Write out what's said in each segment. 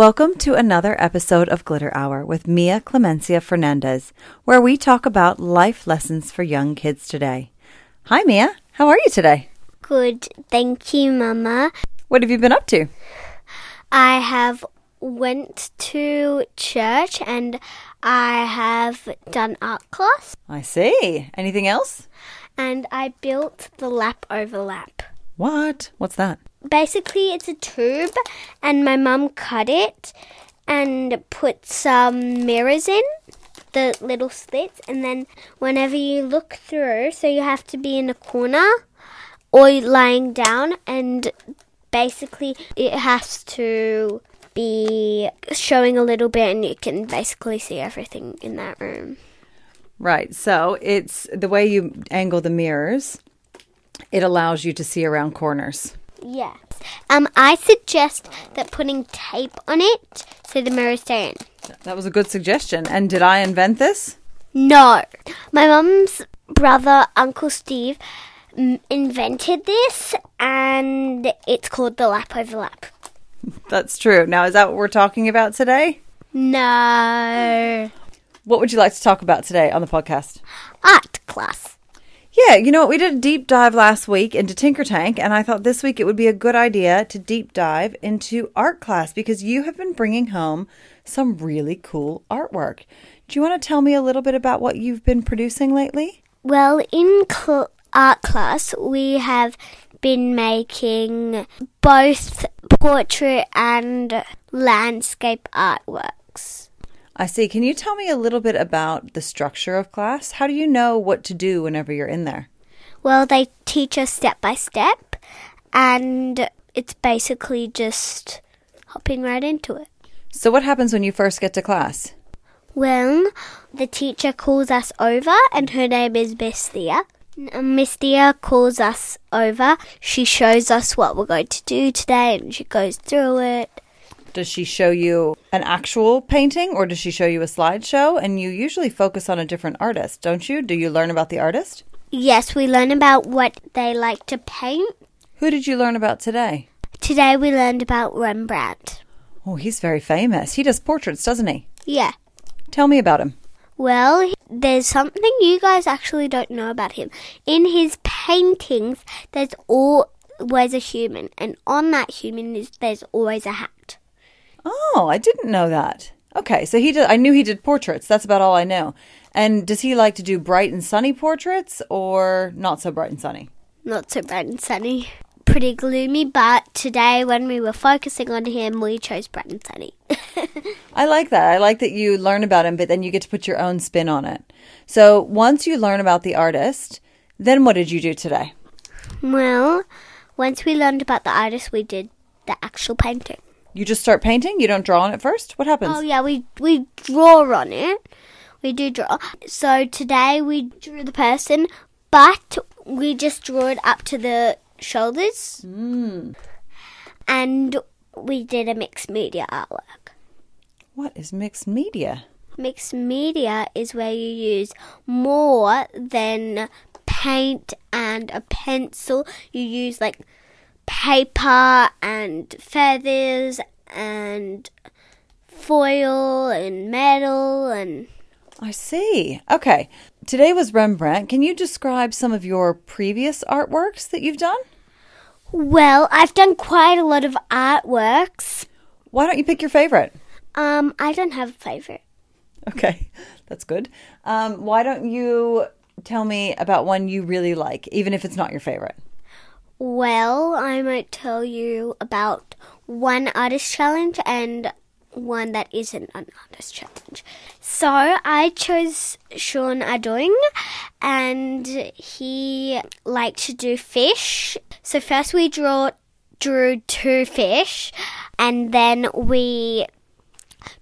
Welcome to another episode of Glitter Hour with Mia Clemencia Fernandez, where we talk about life lessons for young kids today. Hi, Mia. How are you today? Good, thank you, Mama. What have you been up to? I have went to church and I have done art class I see. Anything else? and I built the lap over lap. What? What's that? Basically, it's a tube, and my mum cut it and put some mirrors in the little slits, and then whenever you look through, so you have to be in a corner or lying down, and basically it has to be showing a little bit, and you can basically see everything in that room. Right. So it's the way you angle the mirrors, it allows you to see around corners. Yes. Um, I suggest that putting tape on it so the mirrors stay in. That was a good suggestion. And did I invent this? No. My mum's brother, Uncle Steve, m- invented this and it's called the lap over lap. That's true. Now, is that what we're talking about today? No. What would you like to talk about today on the podcast? Art class. Yeah, you know what? We did a deep dive last week into Tinker Tank, and I thought this week it would be a good idea to deep dive into art class because you have been bringing home some really cool artwork. Do you want to tell me a little bit about what you've been producing lately? Well, in cl- art class, we have been making both portrait and landscape artworks. I see. Can you tell me a little bit about the structure of class? How do you know what to do whenever you're in there? Well, they teach us step by step, and it's basically just hopping right into it. So, what happens when you first get to class? Well, the teacher calls us over, and her name is Miss Thea. Miss Thea calls us over. She shows us what we're going to do today, and she goes through it. Does she show you an actual painting or does she show you a slideshow? And you usually focus on a different artist, don't you? Do you learn about the artist? Yes, we learn about what they like to paint. Who did you learn about today? Today we learned about Rembrandt. Oh, he's very famous. He does portraits, doesn't he? Yeah. Tell me about him. Well, there's something you guys actually don't know about him. In his paintings, there's always a human, and on that human is there's always a hat. Oh, I didn't know that. Okay, so he did. I knew he did portraits. That's about all I know. And does he like to do bright and sunny portraits or not so bright and sunny? Not so bright and sunny. Pretty gloomy, but today when we were focusing on him, we chose bright and sunny. I like that. I like that you learn about him, but then you get to put your own spin on it. So once you learn about the artist, then what did you do today? well, once we learned about the artist, we did the actual painting. You just start painting? You don't draw on it first? What happens? Oh yeah, we we draw on it. We do draw. So today we drew the person, but we just draw it up to the shoulders. Mm. And we did a mixed media artwork. What is mixed media? Mixed media is where you use more than paint and a pencil. You use like paper and feathers and foil and metal and I see. Okay. Today was Rembrandt. Can you describe some of your previous artworks that you've done? well, I've done quite a lot of artworks. Why don't you pick your favorite? Um, I don't have a favorite. Okay, that's good. Um, why don't you tell me about one you really like, even if it's not your favorite? Well, I might tell you about one artist challenge and one that isn't an artist challenge. So I chose Sean Adoing, and he liked to do fish. So first we draw drew two fish, and then we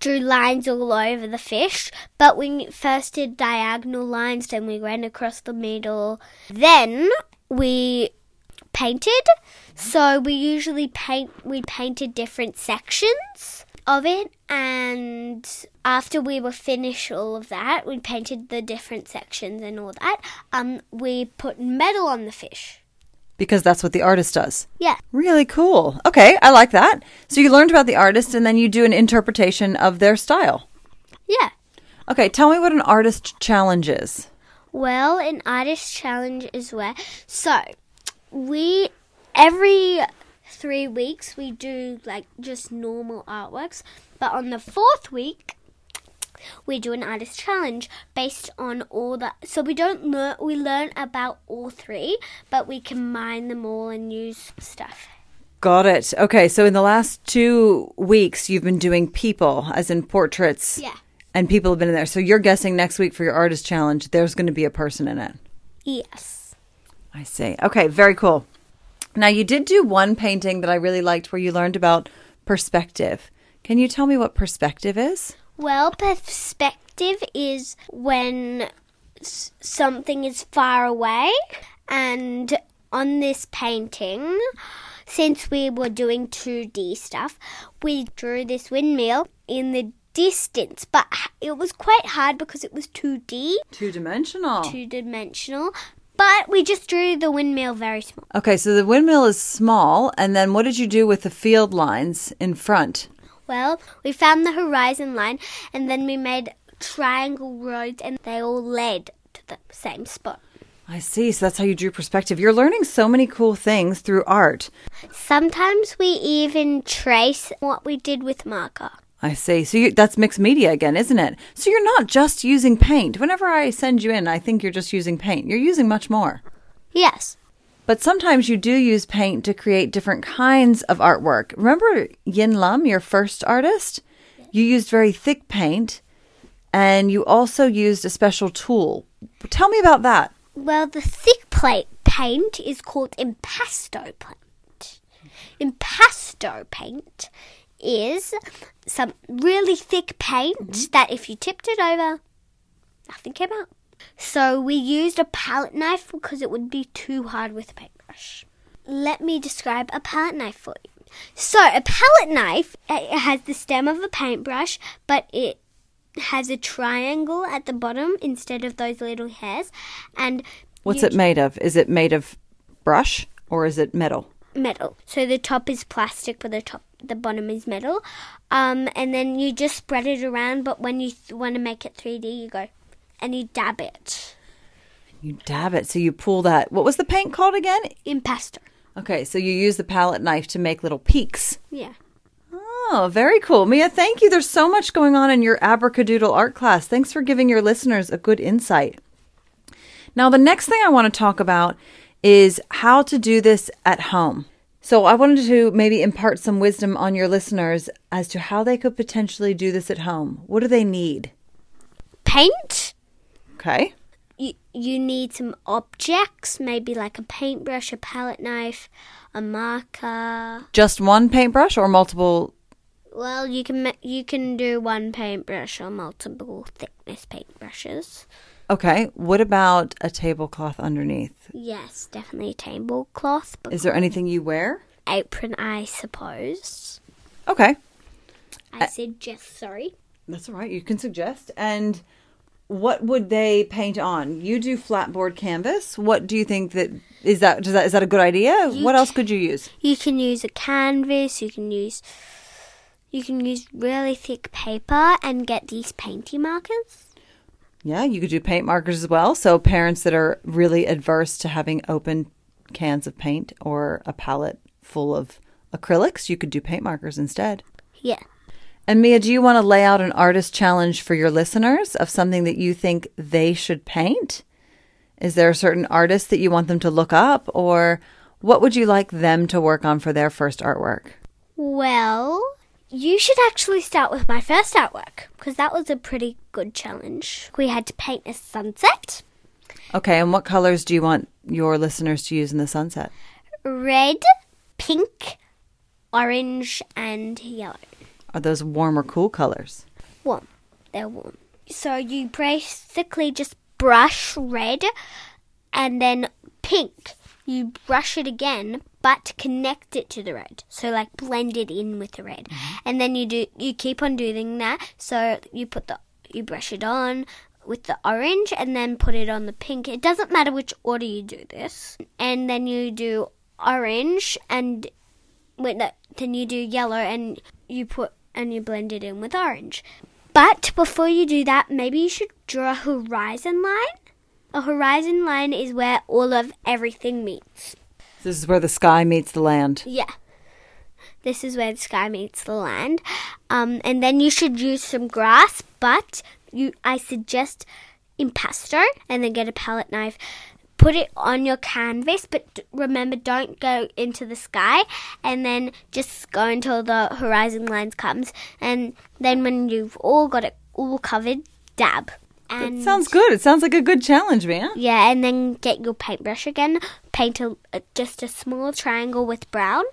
drew lines all over the fish. But we first did diagonal lines, then we ran across the middle. Then we painted. So we usually paint we painted different sections of it and after we were finished all of that, we painted the different sections and all that. Um we put metal on the fish. because that's what the artist does. Yeah. Really cool. Okay, I like that. So you learned about the artist and then you do an interpretation of their style. Yeah. Okay, tell me what an artist challenge is. Well, an artist challenge is where so we every three weeks we do like just normal artworks, but on the fourth week we do an artist challenge based on all the so we don't learn we learn about all three, but we combine them all and use stuff. Got it. Okay, so in the last two weeks, you've been doing people, as in portraits. Yeah. And people have been in there. So you're guessing next week for your artist challenge, there's going to be a person in it. Yes. I see. Okay, very cool. Now, you did do one painting that I really liked where you learned about perspective. Can you tell me what perspective is? Well, perspective is when something is far away, and on this painting, since we were doing 2D stuff, we drew this windmill in the distance, but it was quite hard because it was 2D, Two dimensional. two dimensional. But we just drew the windmill very small. Okay, so the windmill is small. And then what did you do with the field lines in front? Well, we found the horizon line and then we made triangle roads and they all led to the same spot. I see. So that's how you drew perspective. You're learning so many cool things through art. Sometimes we even trace what we did with marker. I see. So you, that's mixed media again, isn't it? So you're not just using paint. Whenever I send you in, I think you're just using paint. You're using much more. Yes. But sometimes you do use paint to create different kinds of artwork. Remember Yin Lum, your first artist? You used very thick paint and you also used a special tool. Tell me about that. Well, the thick plate paint is called impasto paint. Impasto paint is some really thick paint mm-hmm. that if you tipped it over, nothing came out. So we used a palette knife because it would be too hard with a paintbrush. Let me describe a palette knife for you. So a palette knife it has the stem of a paintbrush, but it has a triangle at the bottom instead of those little hairs, and What's it made of? Is it made of brush or is it metal? Metal. So the top is plastic, but the top, the bottom is metal. Um, and then you just spread it around. But when you th- want to make it 3D, you go and you dab it. You dab it. So you pull that. What was the paint called again? Impasto. Okay, so you use the palette knife to make little peaks. Yeah. Oh, very cool. Mia, thank you. There's so much going on in your Abracadoodle art class. Thanks for giving your listeners a good insight. Now, the next thing I want to talk about is how to do this at home. So, I wanted to maybe impart some wisdom on your listeners as to how they could potentially do this at home. What do they need? Paint. Okay. You you need some objects, maybe like a paintbrush, a palette knife, a marker. Just one paintbrush or multiple? Well, you can you can do one paintbrush or multiple thickness paintbrushes. Okay. What about a tablecloth underneath? Yes, definitely a tablecloth, Is there anything you wear? apron, I suppose. Okay. I said just sorry. That's all right. You can suggest. And what would they paint on? You do flatboard canvas. What do you think that is that? Does that is that a good idea? You what else could you use? You can use a canvas. You can use you can use really thick paper and get these painty markers. Yeah, you could do paint markers as well. So parents that are really adverse to having open cans of paint or a palette full of acrylics, you could do paint markers instead. Yeah. And Mia, do you want to lay out an artist challenge for your listeners of something that you think they should paint? Is there a certain artist that you want them to look up, or what would you like them to work on for their first artwork? Well, you should actually start with my first artwork because that was a pretty good challenge. We had to paint a sunset, Okay, and what colors do you want your listeners to use in the sunset? red, pink, orange, and yellow. Are those warm or cool colors? warm. They're warm. So you basically just brush red and then pink. You brush it again, but connect it to the red. So like blend it in with the red. Mm-hmm. And then you do you keep on doing that. So you put the you brush it on with the orange and then put it on the pink. It doesn't matter which order you do this. And then you do orange and wait, no, then you do yellow and you put and you blend it in with orange. But before you do that, maybe you should draw a horizon line. A horizon line is where all of everything meets. This is where the sky meets the land. Yeah. This is where the sky meets the land. Um, and then you should use some grass, but you I suggest impasto and then get a palette knife. Put it on your canvas, but remember don't go into the sky and then just go until the horizon lines comes and then when you've all got it all covered, dab. And It sounds good. It sounds like a good challenge, Mia. yeah, and then get your paintbrush again. Paint a, a- just a small triangle with brown,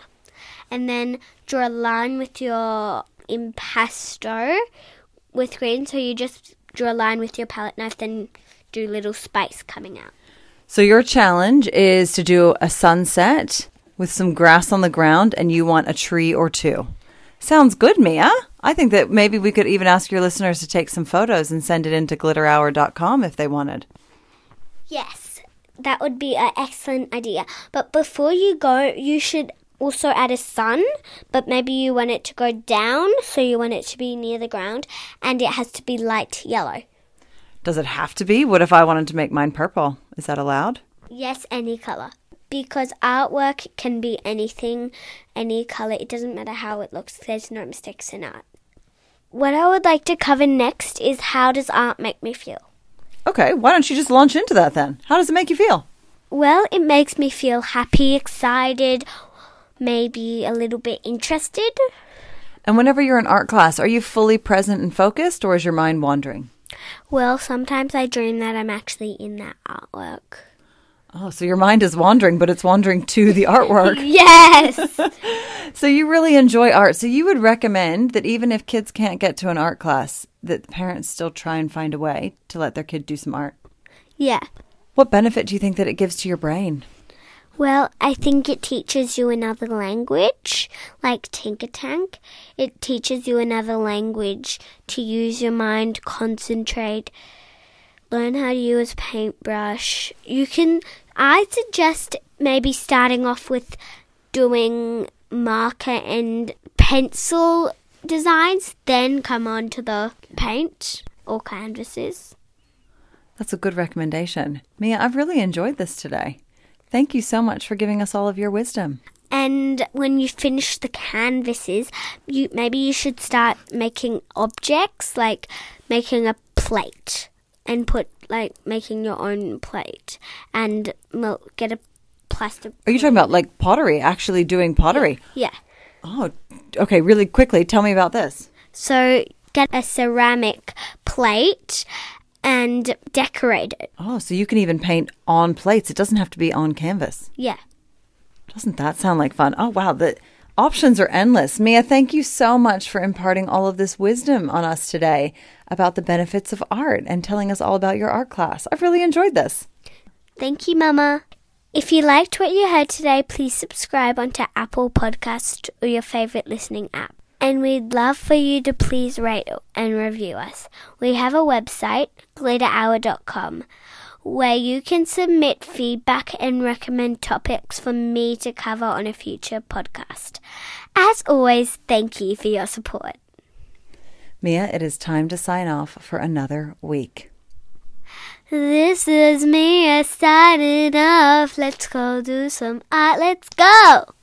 and then draw a line with your impasto with green. So you just draw a line with your palette knife, then do little spikes coming out. So your challenge is to do a sunset with some grass on the ground and you want a tree or two. Sounds good, Mia. I think that maybe we could even ask your listeners to take some photos and send it into glitterhour.com if they wanted. Yes, that would be an excellent idea. But before you go, you should also add a sun, but maybe you want it to go down, so you want it to be near the ground, and it has to be light yellow. Does it have to be? What if I wanted to make mine purple? Is that allowed? Yes, any color. Because artwork can be anything, any color. It doesn't matter how it looks. There's no mistakes in art. What I would like to cover next is how does art make me feel? Okay, why don't you just launch into that then? How does it make you feel? Well, it makes me feel happy, excited, maybe a little bit interested. And whenever you're in art class, are you fully present and focused or is your mind wandering? Well, sometimes I dream that I'm actually in that artwork. Oh, so your mind is wandering, but it's wandering to the artwork. Yes! So you really enjoy art. So you would recommend that even if kids can't get to an art class, that parents still try and find a way to let their kid do some art. yeah. What benefit do you think that it gives to your brain? Well, I think it teaches you another language, like Tinker Tank. It teaches you another language to use your mind, concentrate, learn how to use paintbrush. You can, I suggest maybe starting off with doing marker and pencil designs, then come on to the paint or canvases. That's a good recommendation. Mia, I've really enjoyed this today. Thank you so much for giving us all of your wisdom. And when you finish the canvases, you maybe you should start making objects, like making a plate, and put like making your own plate, and mil- get a plastic. Are you talking about like pottery, actually doing pottery? Yeah. Oh, okay, really quickly, tell me about this. So get a ceramic plate and decorate it. Oh, so you can even paint on plates. It doesn't have to be on canvas. Yeah. Doesn't that sound like fun? Oh, wow. The options are endless. Mia, thank you so much for imparting all of this wisdom on us today about the benefits of art and telling us all about your art class. I've really enjoyed this. Thank you, Mama. If you liked what you heard today, please subscribe onto Apple Podcast or your favorite listening app. And we'd love for you to please rate and review us. We have a website, glitterhour.com, where you can submit feedback and recommend topics for me to cover on a future podcast. As always, thank you for your support. Mia, it is time to sign off for another week. This is me signing off. Let's go do some art. Let's go!